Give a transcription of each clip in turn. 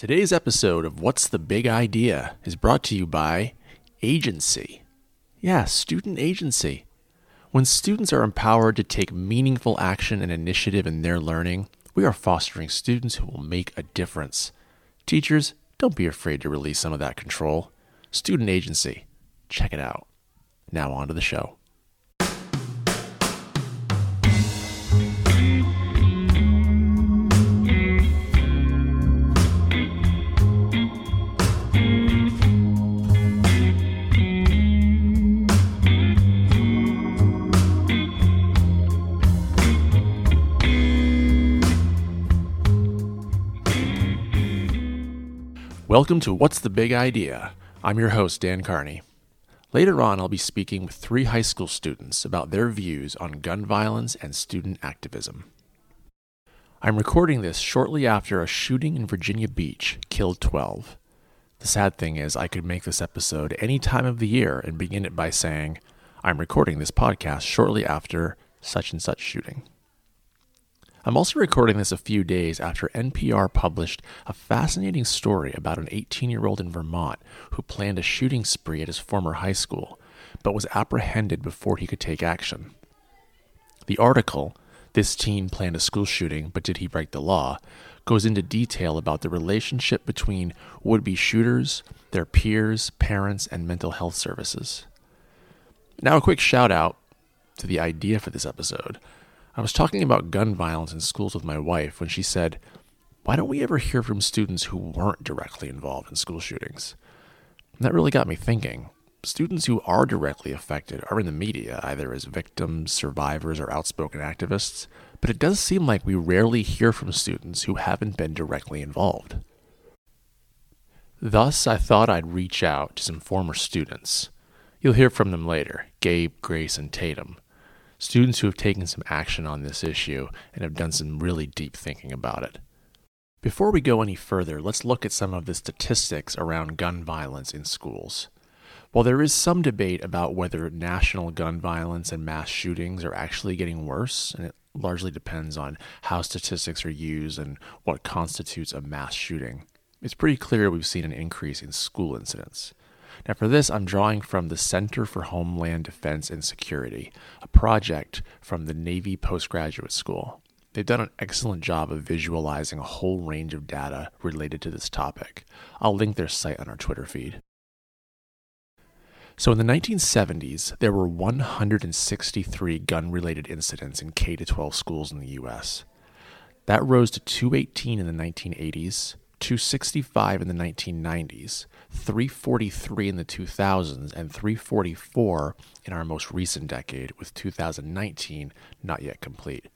Today's episode of What's the Big Idea is brought to you by Agency. Yeah, student agency. When students are empowered to take meaningful action and initiative in their learning, we are fostering students who will make a difference. Teachers, don't be afraid to release some of that control. Student agency. Check it out. Now, on to the show. Welcome to What's the Big Idea? I'm your host, Dan Carney. Later on, I'll be speaking with three high school students about their views on gun violence and student activism. I'm recording this shortly after a shooting in Virginia Beach killed 12. The sad thing is, I could make this episode any time of the year and begin it by saying, I'm recording this podcast shortly after such and such shooting. I'm also recording this a few days after NPR published a fascinating story about an 18 year old in Vermont who planned a shooting spree at his former high school, but was apprehended before he could take action. The article, This Teen Planned a School Shooting, but Did He Break the Law, goes into detail about the relationship between would be shooters, their peers, parents, and mental health services. Now, a quick shout out to the idea for this episode. I was talking about gun violence in schools with my wife when she said, Why don't we ever hear from students who weren't directly involved in school shootings? And that really got me thinking. Students who are directly affected are in the media, either as victims, survivors, or outspoken activists, but it does seem like we rarely hear from students who haven't been directly involved. Thus, I thought I'd reach out to some former students. You'll hear from them later Gabe, Grace, and Tatum students who have taken some action on this issue and have done some really deep thinking about it. Before we go any further, let's look at some of the statistics around gun violence in schools. While there is some debate about whether national gun violence and mass shootings are actually getting worse, and it largely depends on how statistics are used and what constitutes a mass shooting, it's pretty clear we've seen an increase in school incidents. Now, for this, I'm drawing from the Center for Homeland Defense and Security, a project from the Navy Postgraduate School. They've done an excellent job of visualizing a whole range of data related to this topic. I'll link their site on our Twitter feed. So, in the 1970s, there were 163 gun related incidents in K 12 schools in the U.S. That rose to 218 in the 1980s, 265 in the 1990s, 343 in the 2000s, and 344 in our most recent decade, with 2019 not yet complete.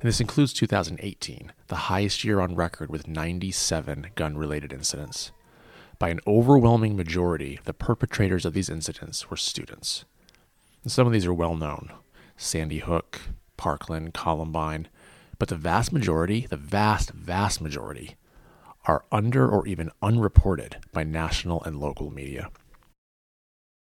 And this includes 2018, the highest year on record with 97 gun related incidents. By an overwhelming majority, the perpetrators of these incidents were students. And some of these are well known Sandy Hook, Parkland, Columbine, but the vast majority, the vast, vast majority, are under or even unreported by national and local media.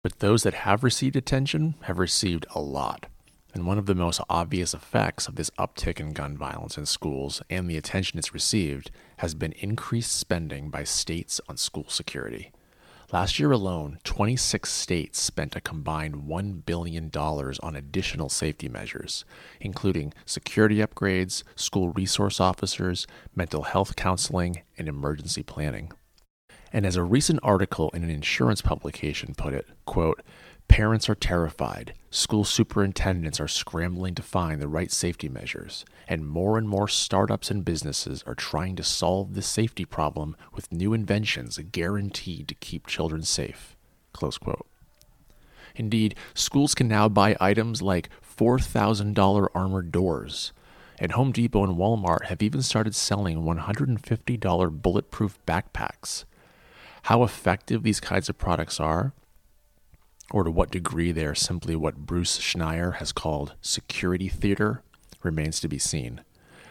But those that have received attention have received a lot. And one of the most obvious effects of this uptick in gun violence in schools and the attention it's received has been increased spending by states on school security. Last year alone, 26 states spent a combined $1 billion on additional safety measures, including security upgrades, school resource officers, mental health counseling, and emergency planning. And as a recent article in an insurance publication put it, quote, Parents are terrified. School superintendents are scrambling to find the right safety measures, and more and more startups and businesses are trying to solve this safety problem with new inventions guaranteed to keep children safe. Close quote. Indeed, schools can now buy items like $4,000 armored doors, and Home Depot and Walmart have even started selling $150 bulletproof backpacks. How effective these kinds of products are or to what degree they are simply what Bruce Schneier has called security theater, remains to be seen.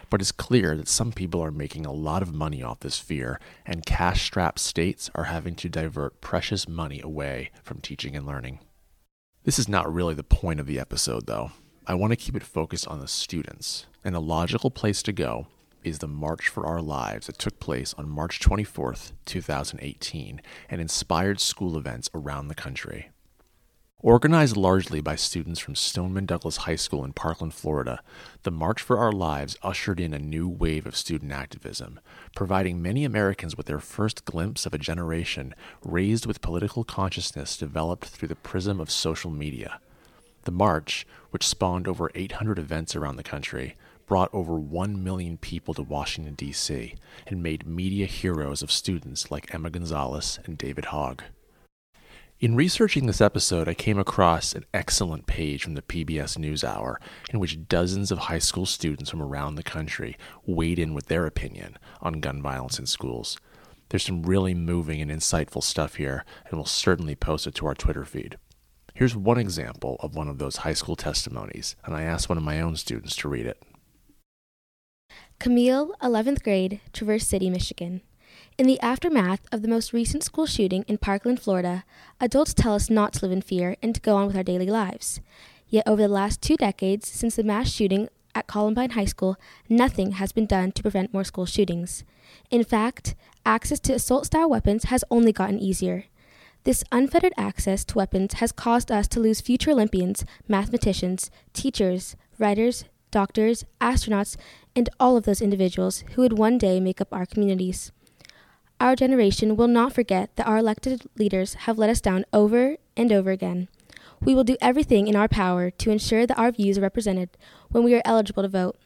But it's clear that some people are making a lot of money off this fear, and cash strapped states are having to divert precious money away from teaching and learning. This is not really the point of the episode, though. I want to keep it focused on the students, and the logical place to go, is the March for Our Lives that took place on March 24th, 2018, and inspired school events around the country. Organized largely by students from Stoneman Douglas High School in Parkland, Florida, the March for Our Lives ushered in a new wave of student activism, providing many Americans with their first glimpse of a generation raised with political consciousness developed through the prism of social media. The march, which spawned over 800 events around the country, brought over 1 million people to Washington, D.C., and made media heroes of students like Emma Gonzalez and David Hogg. In researching this episode, I came across an excellent page from the PBS NewsHour in which dozens of high school students from around the country weighed in with their opinion on gun violence in schools. There's some really moving and insightful stuff here, and we'll certainly post it to our Twitter feed. Here's one example of one of those high school testimonies, and I asked one of my own students to read it. Camille, 11th grade, Traverse City, Michigan. In the aftermath of the most recent school shooting in Parkland, Florida, adults tell us not to live in fear and to go on with our daily lives. Yet, over the last two decades since the mass shooting at Columbine High School, nothing has been done to prevent more school shootings. In fact, access to assault style weapons has only gotten easier. This unfettered access to weapons has caused us to lose future Olympians, mathematicians, teachers, writers, doctors, astronauts, and all of those individuals who would one day make up our communities. Our generation will not forget that our elected leaders have let us down over and over again. We will do everything in our power to ensure that our views are represented when we are eligible to vote.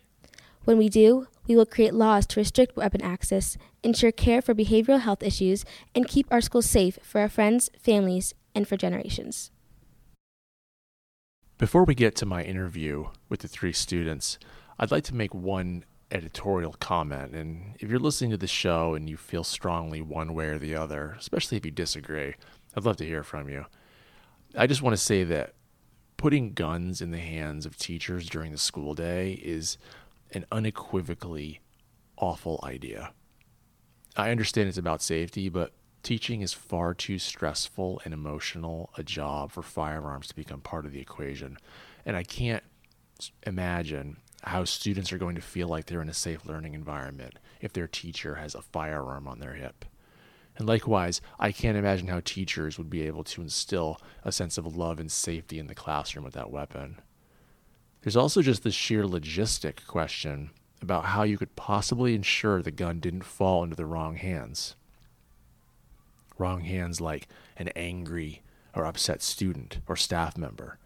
When we do, we will create laws to restrict weapon access, ensure care for behavioral health issues, and keep our schools safe for our friends, families, and for generations. Before we get to my interview with the three students, I'd like to make one editorial comment. And if you're listening to the show and you feel strongly one way or the other, especially if you disagree, I'd love to hear from you. I just want to say that putting guns in the hands of teachers during the school day is an unequivocally awful idea. I understand it's about safety, but teaching is far too stressful and emotional a job for firearms to become part of the equation. And I can't imagine how students are going to feel like they're in a safe learning environment if their teacher has a firearm on their hip. And likewise, I can't imagine how teachers would be able to instill a sense of love and safety in the classroom with that weapon. There's also just the sheer logistic question about how you could possibly ensure the gun didn't fall into the wrong hands. Wrong hands like an angry or upset student or staff member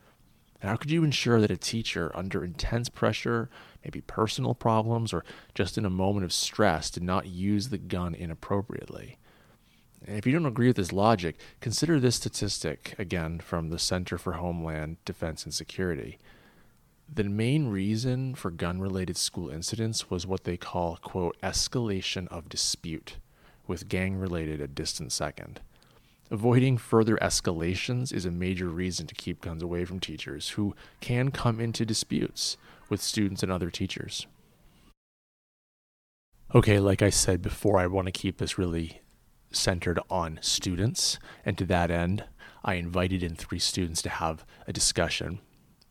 and how could you ensure that a teacher, under intense pressure, maybe personal problems, or just in a moment of stress, did not use the gun inappropriately? And if you don't agree with this logic, consider this statistic, again from the Center for Homeland Defense and Security. The main reason for gun related school incidents was what they call, quote, escalation of dispute, with gang related a distant second. Avoiding further escalations is a major reason to keep guns away from teachers who can come into disputes with students and other teachers. Okay, like I said before, I want to keep this really centered on students. And to that end, I invited in three students to have a discussion.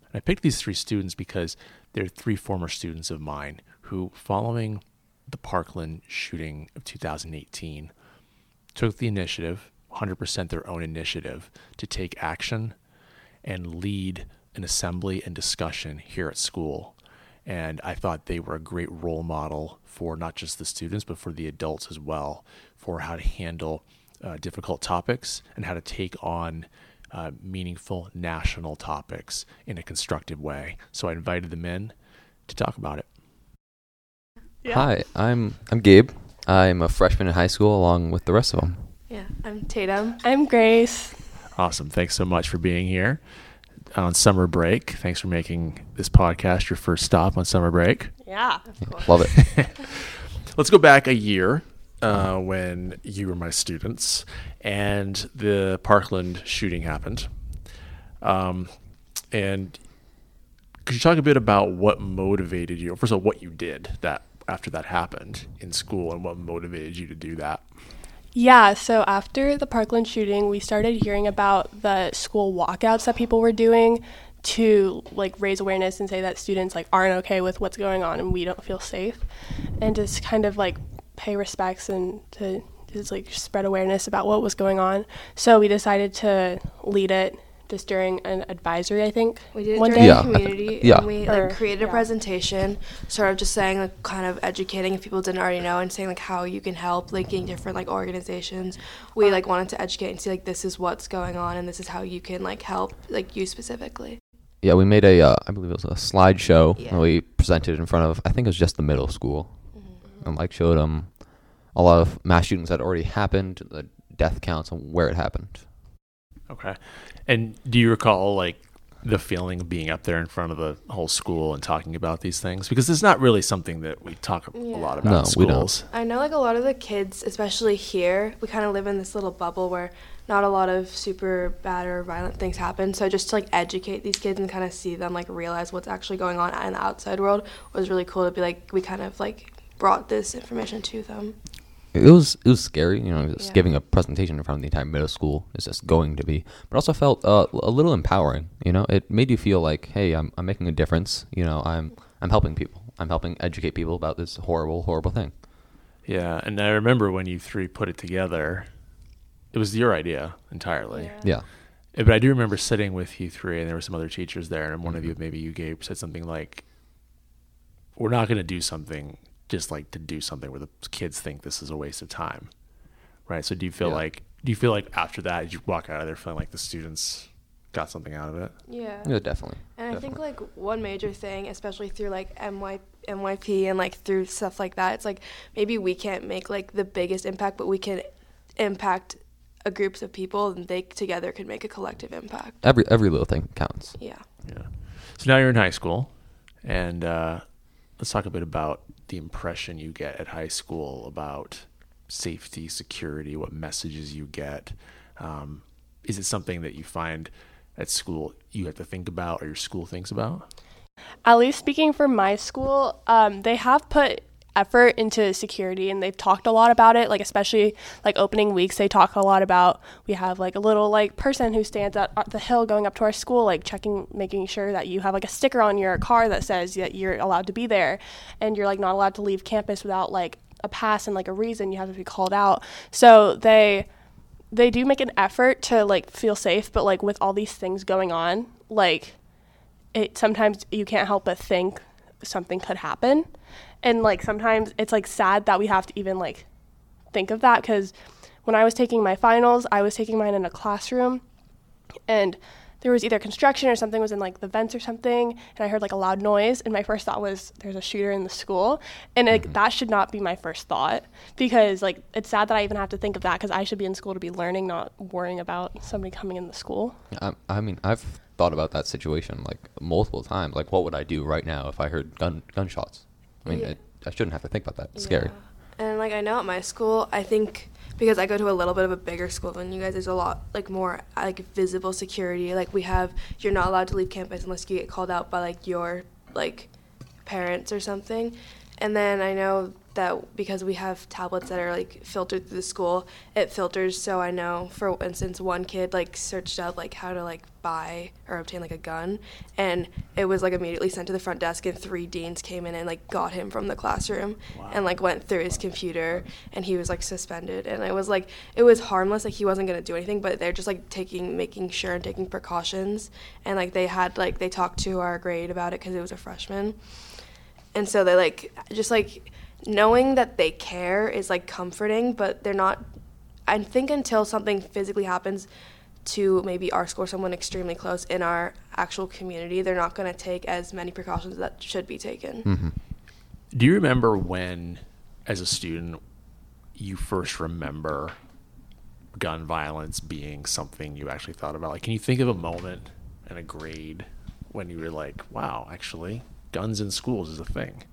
And I picked these three students because they're three former students of mine who, following the Parkland shooting of 2018, took the initiative 100% their own initiative to take action and lead an assembly and discussion here at school. And I thought they were a great role model for not just the students, but for the adults as well, for how to handle uh, difficult topics and how to take on uh, meaningful national topics in a constructive way. So I invited them in to talk about it. Yeah. Hi, I'm I'm Gabe. I'm a freshman in high school along with the rest of them. Yeah, I'm Tatum. I'm Grace. Awesome. Thanks so much for being here on summer break. Thanks for making this podcast your first stop on summer break. Yeah, love it. Let's go back a year uh, when you were my students and the Parkland shooting happened. Um, and could you talk a bit about what motivated you? First of all, what you did that after that happened in school and what motivated you to do that? Yeah, so after the Parkland shooting, we started hearing about the school walkouts that people were doing to like raise awareness and say that students like aren't okay with what's going on and we don't feel safe. And just kind of like pay respects and to just like spread awareness about what was going on. So we decided to lead it just during an advisory i think We did it one during day Yeah, the community, yeah. and we Or- like created a yeah. presentation, sort of just saying, like, kind of educating if people didn't already know, and saying like how you can help, linking different like organizations. We like wanted to educate and see like this is what's going on, and this is how you can like help, like you specifically. Yeah, we made a, uh, I believe it was a slideshow Yeah. that we presented in front of, I think it was just the middle school. Mm-hmm. And like showed them a lot of mass shootings that already happened, the death counts, and where it happened. Okay. And do you recall like the feeling of being up there in front of the whole school and talking about these things? Because it's not really something that we talk a Yeah. lot about No, in we don't. schools. I know like a lot of the kids, especially here, we kind of live in this little bubble where not a lot of super bad or violent things happen. So just to like educate these kids and kind of see them like realize what's actually going on in the outside world was really cool to be like we kind of like brought this information to them. It was it was scary, you know, just Yeah. giving a presentation in front of the entire middle school is just going to be, but also felt uh, a little empowering. You know, it made you feel like, hey, I'm I'm making a difference. You know, I'm I'm helping people. I'm helping educate people about this horrible horrible thing. Yeah. And I remember when you three put it together, it was your idea entirely. Yeah. Uh, But I do remember sitting with you three, and there were some other teachers there, and one of you, maybe you, Gabe, said something like, "We're not going to do something just like to do something where the kids think this is a waste of time." Right. So do you feel Yeah. like do you feel like after that you walk out of there feeling like the students got something out of it? Yeah. Yeah, definitely. And I think like one major thing, especially through like MY, MYP and like through stuff like that, it's like maybe we can't make like the biggest impact, but we can impact a groups of people, and they together can make a collective impact. every every little thing counts. Yeah. Yeah. So now you're in high school, and uh, let's talk a bit about the impression you get at high school about safety, security, what messages you get. Um, is it something that you find at school you have to think about, or your school thinks about? At least speaking for my school, um, they have put effort into security and they've talked a lot about it. Like especially like opening weeks, they talk a lot about. We have like a little like person who stands at the hill going up to our school, like checking, making sure that you have like a sticker on your car that says that you're allowed to be there, and you're like not allowed to leave campus without like a pass and like a reason. You have to be called out. So they they do make an effort to like feel safe, but like with all these things going on, like it sometimes you can't help but think something could happen. And like sometimes it's like sad that we have to even like think of that because when i was taking my finals i was taking mine in a classroom and there was either construction or something was in like the vents or something and i heard like a loud noise and my first thought was there's a shooter in the school. And like mm-hmm. that should not be my first thought because like it's sad that i even have to think of that because i should be in school to be learning not worrying about somebody coming in the school. I, I mean, I've thought about that situation like multiple times. Like, what would I do right now if I heard gun gunshots? I mean, Yeah. it, I shouldn't have to think about that. It's scary. And like I know at my school, I think because I go to a little bit of a bigger school than you guys, there's a lot like more like visible security. Like we have, you're not allowed to leave campus unless you get called out by like your like parents or something. And then I know that because we have tablets that are like filtered through the school, it filters. So I know, for instance, one kid like searched up like how to like buy or obtain like a gun, and it was like immediately sent to the front desk, and three deans came in and like got him from the classroom, and like went through his computer, and he was like suspended. And it was like it was harmless, like he wasn't gonna do anything, but they're just like taking, making sure and taking precautions, and like they had like they talked to our grade about it because it was a freshman and so they like just like knowing that they care is like comforting but they're not i think until something physically happens to maybe our school or someone extremely close in our actual community they're not going to take as many precautions that should be taken hmm Do you remember when, as a student, you first remember gun violence being something you actually thought about? Like, can you think of a moment and a grade when you were like, wow, actually, guns in schools is a thing?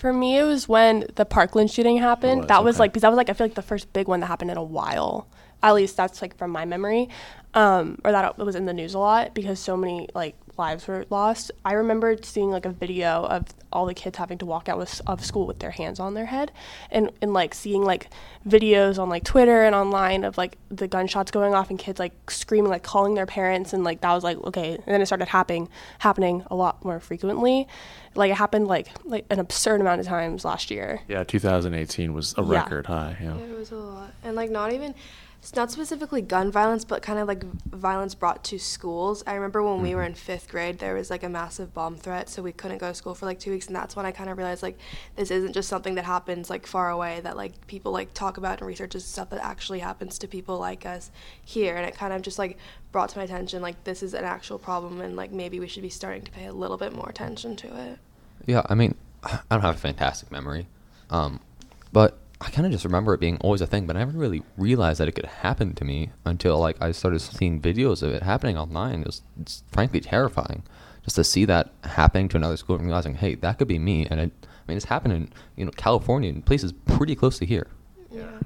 For me, it was when the Parkland shooting happened. was, that was okay. like because that was like I feel like the first big one that happened in a while. At least that's like from my memory. um, or that it was in the news a lot because so many like lives were lost. I remember seeing like a video of all the kids having to walk out with, of school with their hands on their head, and and like seeing like videos on like Twitter and online of like the gunshots going off and kids like screaming, like calling their parents, and like that was like okay. And then it started happening happening a lot more frequently. Like it happened like like an absurd amount of times last year. Yeah, 2018 was a Yeah. record high. Yeah. Yeah, it was a lot. And like not even it's not specifically gun violence, but kind of like violence brought to schools. I remember when we were in fifth grade, there was like a massive bomb threat, so we couldn't go to school for like two weeks, and that's when I kind of realized like this isn't just something that happens like far away that like people like talk about and research is stuff that actually happens to people like us here, and it kind of just like brought to my attention like this is an actual problem, and like maybe we should be starting to pay a little bit more attention to it. Yeah, I mean, I don't have a fantastic memory, um, but I kind of just remember it being always a thing. But I never really realized that it could happen to me until like I started seeing videos of it happening online. It was it's frankly terrifying just to see that happening to another school and realizing, hey, that could be me. And it, I mean, it's happened in you know California and places pretty close to here. Yeah.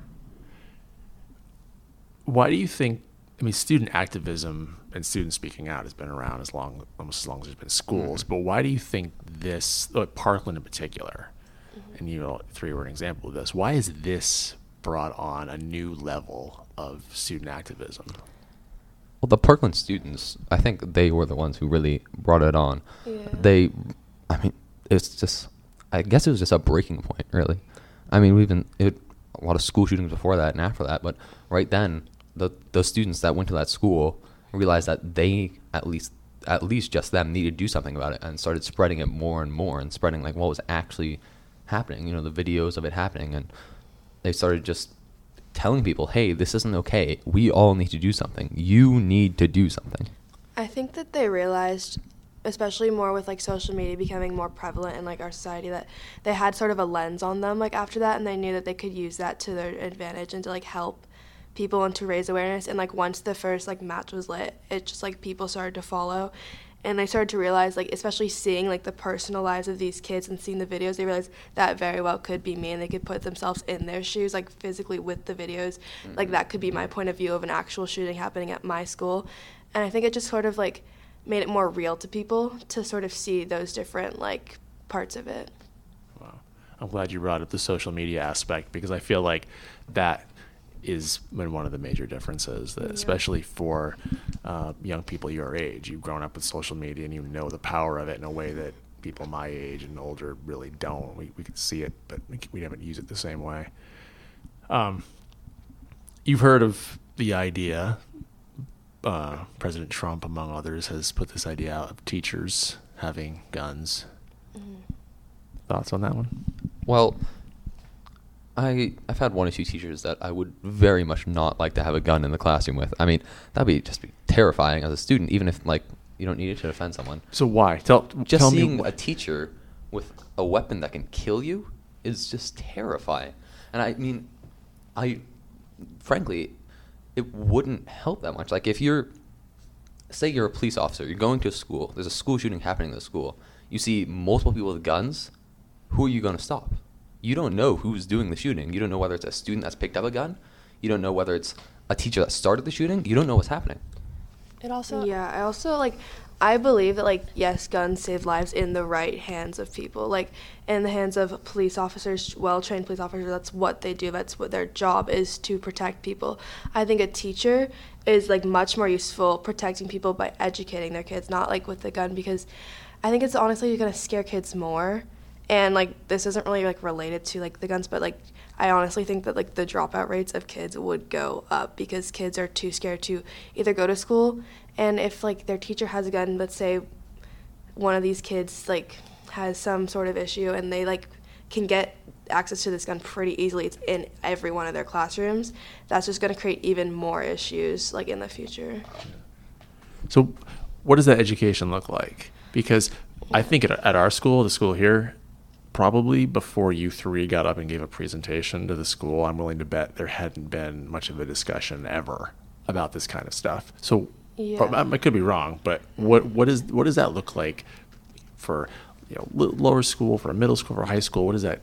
Why do you think? I mean, student activism and student speaking out has been around as long, almost as long as there's been schools. But why do you think this, uh, Parkland in particular, and you all three were an example of this? Why is this brought on a new level of student activism? Well, the Parkland students, I think they were the ones who really brought it on. Yeah. They, I mean, it's just, I guess it was just a breaking point, really. I mean, we've been it, a lot of school shootings before that and after that, but right then, the those students that went to that school realized that they at least at least just them needed to do something about it and started spreading it more and more and spreading like what was actually happening. You know, the videos of it happening, and they started just telling people, "Hey, this isn't okay. We all need to do something. You need to do something." I think that they realized, especially more with like social media becoming more prevalent in like our society, that they had sort of a lens on them like after that, and they knew that they could use that to their advantage and to like help people and to raise awareness. And like once the first like match was lit, it just like people started to follow. And they started to realize, like, especially seeing like the personal lives of these kids and seeing the videos, they realized that very well could be me, and they could put themselves in their shoes, like physically with the videos. Like mm-hmm. that could be my point of view of an actual shooting happening at my school. And I think it just sort of like made it more real to people to sort of see those different like parts of it. Wow. I'm glad you brought up the social media aspect because I feel like that is been one of the major differences, that Yeah. especially for uh, young people your age. You've grown up with social media and you know the power of it in a way that people my age and older really don't. We, we can see it, but we, we haven't used it the same way. Um, you've heard of the idea. Uh, President Trump, among others, has put this idea out of teachers having guns. Thoughts on that one? Well, I I've had one or two teachers that I would very much not like to have a gun in the classroom with. I mean, that'd be just be terrifying as a student, even if like you don't need it to defend someone. So why? Tell Just tell seeing me. a teacher with a weapon that can kill you is just terrifying. And I mean, I frankly, it wouldn't help that much. Like if you're, say you're a police officer, you're going to a school, there's a school shooting happening in the school, you see multiple people with guns, who are you going to stop? You don't know who's doing the shooting. You don't know whether it's a student that's picked up a gun. You don't know whether it's a teacher that started the shooting. You don't know what's happening. It also yeah, I also like I believe that like yes, guns save lives in the right hands of people. Like in the hands of police officers, well-trained police officers, that's what they do. That's what their job is to protect people. I think a teacher is like much more useful protecting people by educating their kids, not like with the gun because I think it's honestly going to scare kids more. And like this isn't really like related to like the guns, but like I honestly think that like the dropout rates of kids would go up because kids are too scared to either go to school and if like their teacher has a gun, let's say one of these kids like has some sort of issue and they like can get access to this gun pretty easily. It's in every one of their classrooms. That's just going to create even more issues like in the future. So, what does that education look like? Because I think at, at our school, the school here, probably before you three got up and gave a presentation to the school, I'm willing to bet there hadn't been much of a discussion ever about this kind of stuff. So, Yeah. I I could be wrong, but what what is what does that look like for you know lower school, for a middle school, for high school? What is that?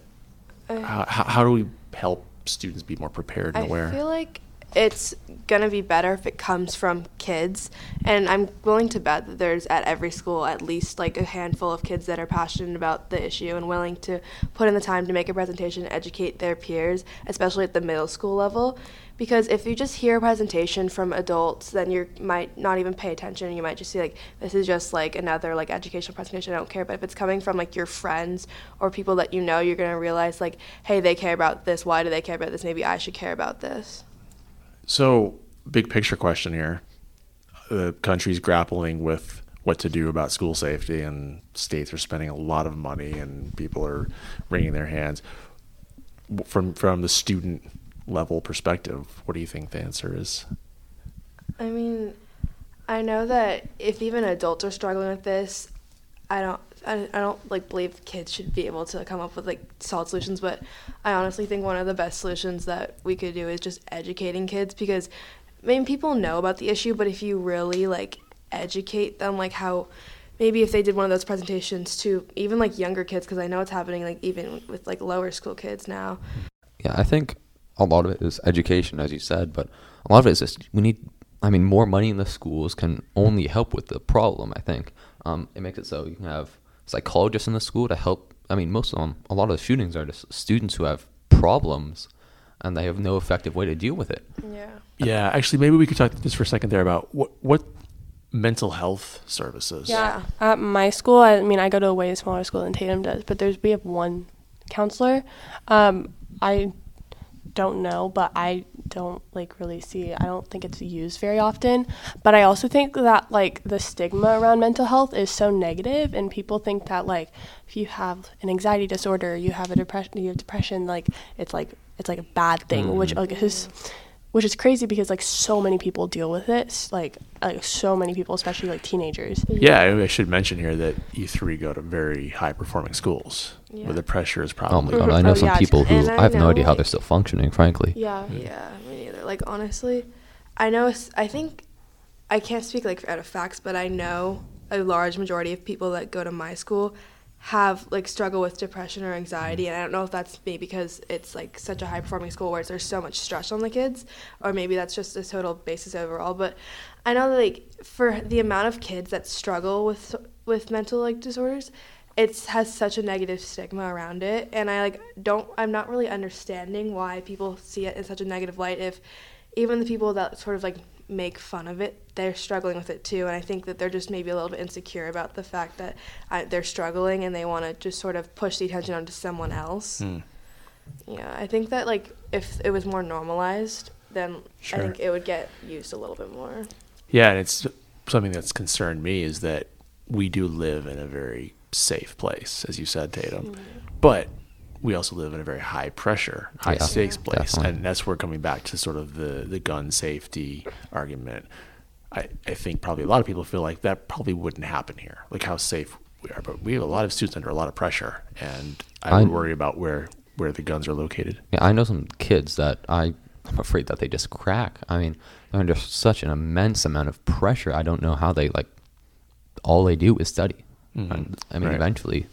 Uh, how, how do we help students be more prepared and I aware? feel like it's gonna be better if it comes from kids. And i'm willing to bet that there's at every school at least like a handful of kids that are passionate about the issue and willing to put in the time to make a presentation educate their peers especially at the middle school level. Because if you just hear a presentation from adults then you might not even pay attention. You might just see like this is just like another like educational presentation. I don't care. But if it's coming from like your friends or people that you know you're going to realize like hey they care about this. Why do they care about this? Maybe i should care about this So, big picture question here. The country's grappling with what to do about school safety, and states are spending a lot of money, and people are wringing their hands. From from the student level perspective, what do you think the answer is? I mean, I know that if even adults are struggling with this, I don't. I, don't like believe kids should be able to come up with like solid solutions, but I honestly think one of the best solutions that we could do is just educating kids because I mean people know about the issue, but if you really like educate them, like how maybe if they did one of those presentations to even like younger kids, because I know it's happening like even with like lower school kids now. Yeah, I think a lot of it is education, as you said, but a lot of it is just we need. I mean, more money in the schools can only help with the problem. I think um, it makes it so you can have psychologists in the school to help. I mean, most of them, a lot of the shootings are just students who have problems, and they have no effective way to deal with it. Yeah. Yeah, actually, maybe we could talk just for a second there about what what mental health services. Yeah. At my school, I mean, I go to a way smaller school than Tatum does, but there's we have one counselor. Um, I don't know, but I don't like really see. I don't think it's used very often. But I also think that like the stigma around mental health is so negative, and people think that like if you have an anxiety disorder, you have a depression, you have depression, like it's like it's like a bad thing, which mm-hmm. like is which is crazy because like so many people deal with it, like like so many people, especially like teenagers. Yeah, I I should mention here that you three go to very high performing schools Yeah. where the pressure is probably Oh my probably. god, I know Oh, some yeah, people who I I have no idea how they're still functioning. Frankly, Yeah. Yeah, me neither. Like honestly, I know. i think I can't speak like out of facts, but I know a large majority of people that go to my school have like struggle with depression or anxiety, and I don't know if that's maybe because it's like such a high performing school where there's so much stress on the kids, or maybe that's just a total basis overall. But I know that like for the amount of kids that struggle with with mental like disorders, it has such a negative stigma around it and i like don't i'm not really understanding why people see it in such a negative light if even the people that sort of like make fun of it they're struggling with it too and i think that they're just maybe a little bit insecure about the fact that I, they're struggling and they want to just sort of push the attention onto someone else Hmm. yeah i think that like if it was more normalized then Sure. i think it would get used a little bit more Yeah, and it's something that's concerned me is that we do live in a very safe place, as you said, Tatum, but we also live in a very high pressure, high Yeah, stakes place, definitely. and that's where coming back to sort of the the gun safety argument. I, I think probably a lot of people feel like that probably wouldn't happen here, like how safe we are. But we have a lot of students under a lot of pressure, and I would I- worry about where where the guns are located. Yeah, I know some kids that I, I'm afraid that they just crack. I mean, they're under such an immense amount of pressure. I don't know how they like. All they do is study. Mhm. And, I mean, Right. eventually,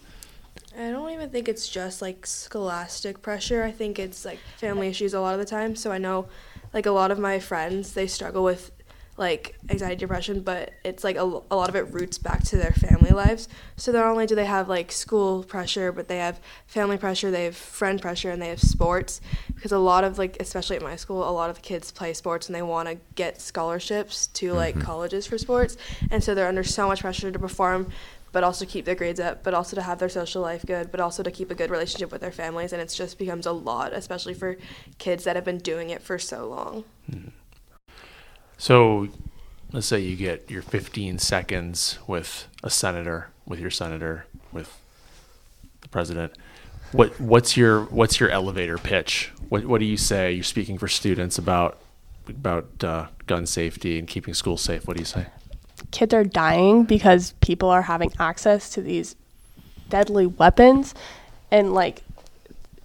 don't think it's just like scholastic pressure. I think it's like family issues a lot of the time. So I know like a lot of my friends, they struggle with like anxiety, depression, but it's like a, a lot of it roots back to their family lives. So not only do they have like school pressure, but they have family pressure, they have friend pressure, and they have sports. Because a lot of like, especially at my school, a lot of the kids play sports and they want to get scholarships to like Mhm. colleges for sports. And so they're under so much pressure to perform but also keep their grades up, but also to have their social life good, but also to keep a good relationship with their families. And it just becomes a lot, especially for kids that have been doing it for so long. So let's say you get your 15 seconds with a senator, with your senator, with the president. What what's your what's your elevator pitch? What what do you say? You're speaking for students about about uh, gun safety and keeping schools safe. What do you say? Kids are dying because people are having access to these deadly weapons and like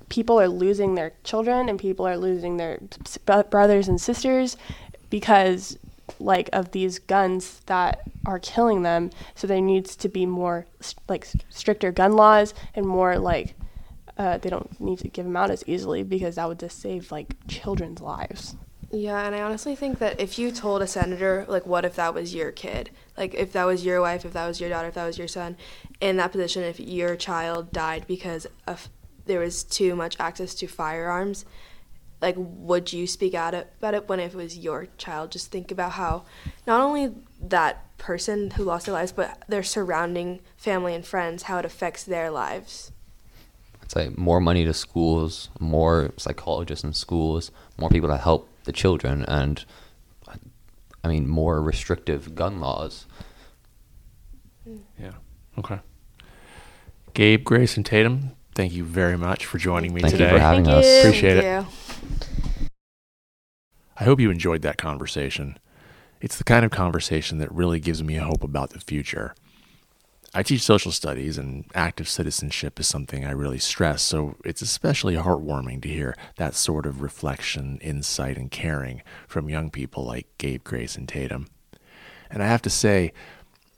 people are losing their children and people are losing their brothers and sisters because like of these guns that are killing them. So there needs to be more like stricter gun laws and more like uh, they don't need to give them out as easily because that would just save like children's lives Yeah, and I honestly think that if you told a senator, like, what if that was your kid? Like, if that was your wife, if that was your daughter, if that was your son, in that position, if your child died because of there was too much access to firearms, like, would you speak out about it when if it was your child? Just think about how not only that person who lost their lives, but their surrounding family and friends, how it affects their lives. I'd say more money to schools, more psychologists in schools, more people to help the children, and I mean more restrictive gun laws. Yeah. Okay. Gabe, Grace, and Tatum, thank you very much for joining me Thank you today. for having Thank us. you. Appreciate it. You. I hope you enjoyed that conversation. It's the kind of conversation that really gives me hope about the future. I teach social studies, and active citizenship is something I really stress, so it's especially heartwarming to hear that sort of reflection, insight, and caring from young people like Gabe, Grace, and Tatum. And I have to say,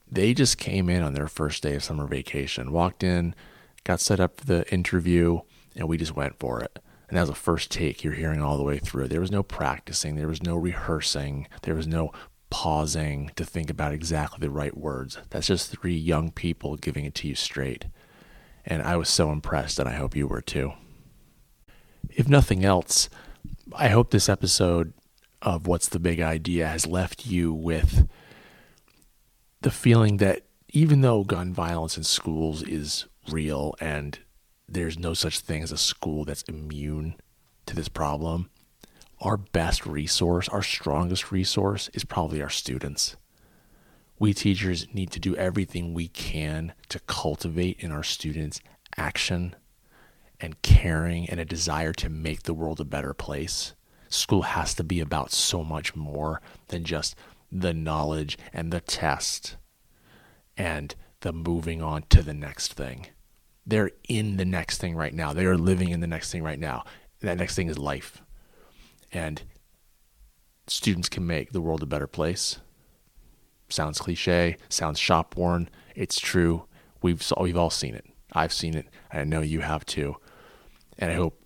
they just came in on their first day of summer vacation, walked in, got set up for the interview, and we just went for it. And that was a first take you're hearing all the way through. There was no practicing, there was no rehearsing, there was no pausing to think about exactly the right words. That's just three young people giving it to you straight. And I was so impressed, and I hope you were too. If nothing else, I hope this episode of What's the Big Idea has left you with the feeling that even though gun violence in schools is real and there's no such thing as a school that's immune to this problem, our best resource, our strongest resource is probably our students. We teachers need to do everything we can to cultivate in our students action and caring and a desire to make the world a better place. School has to be about so much more than just the knowledge and the test and the moving on to the next thing. They're in the next thing right now. They are living in the next thing right now. That next thing is life. And students can make the world a better place. Sounds cliche, sounds shop worn. It's true. We've we've all seen it. I've seen it, and I know you have too. And I hope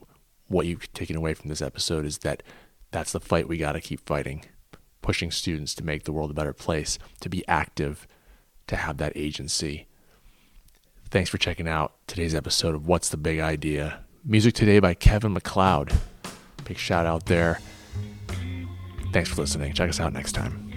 what you've taken away from this episode is that that's the fight we got to keep fighting, pushing students to make the world a better place, to be active, to have that agency. Thanks for checking out today's episode of What's the Big Idea? Music today by Kevin MacLeod. Big shout out there. Thanks for listening. Check us out next time.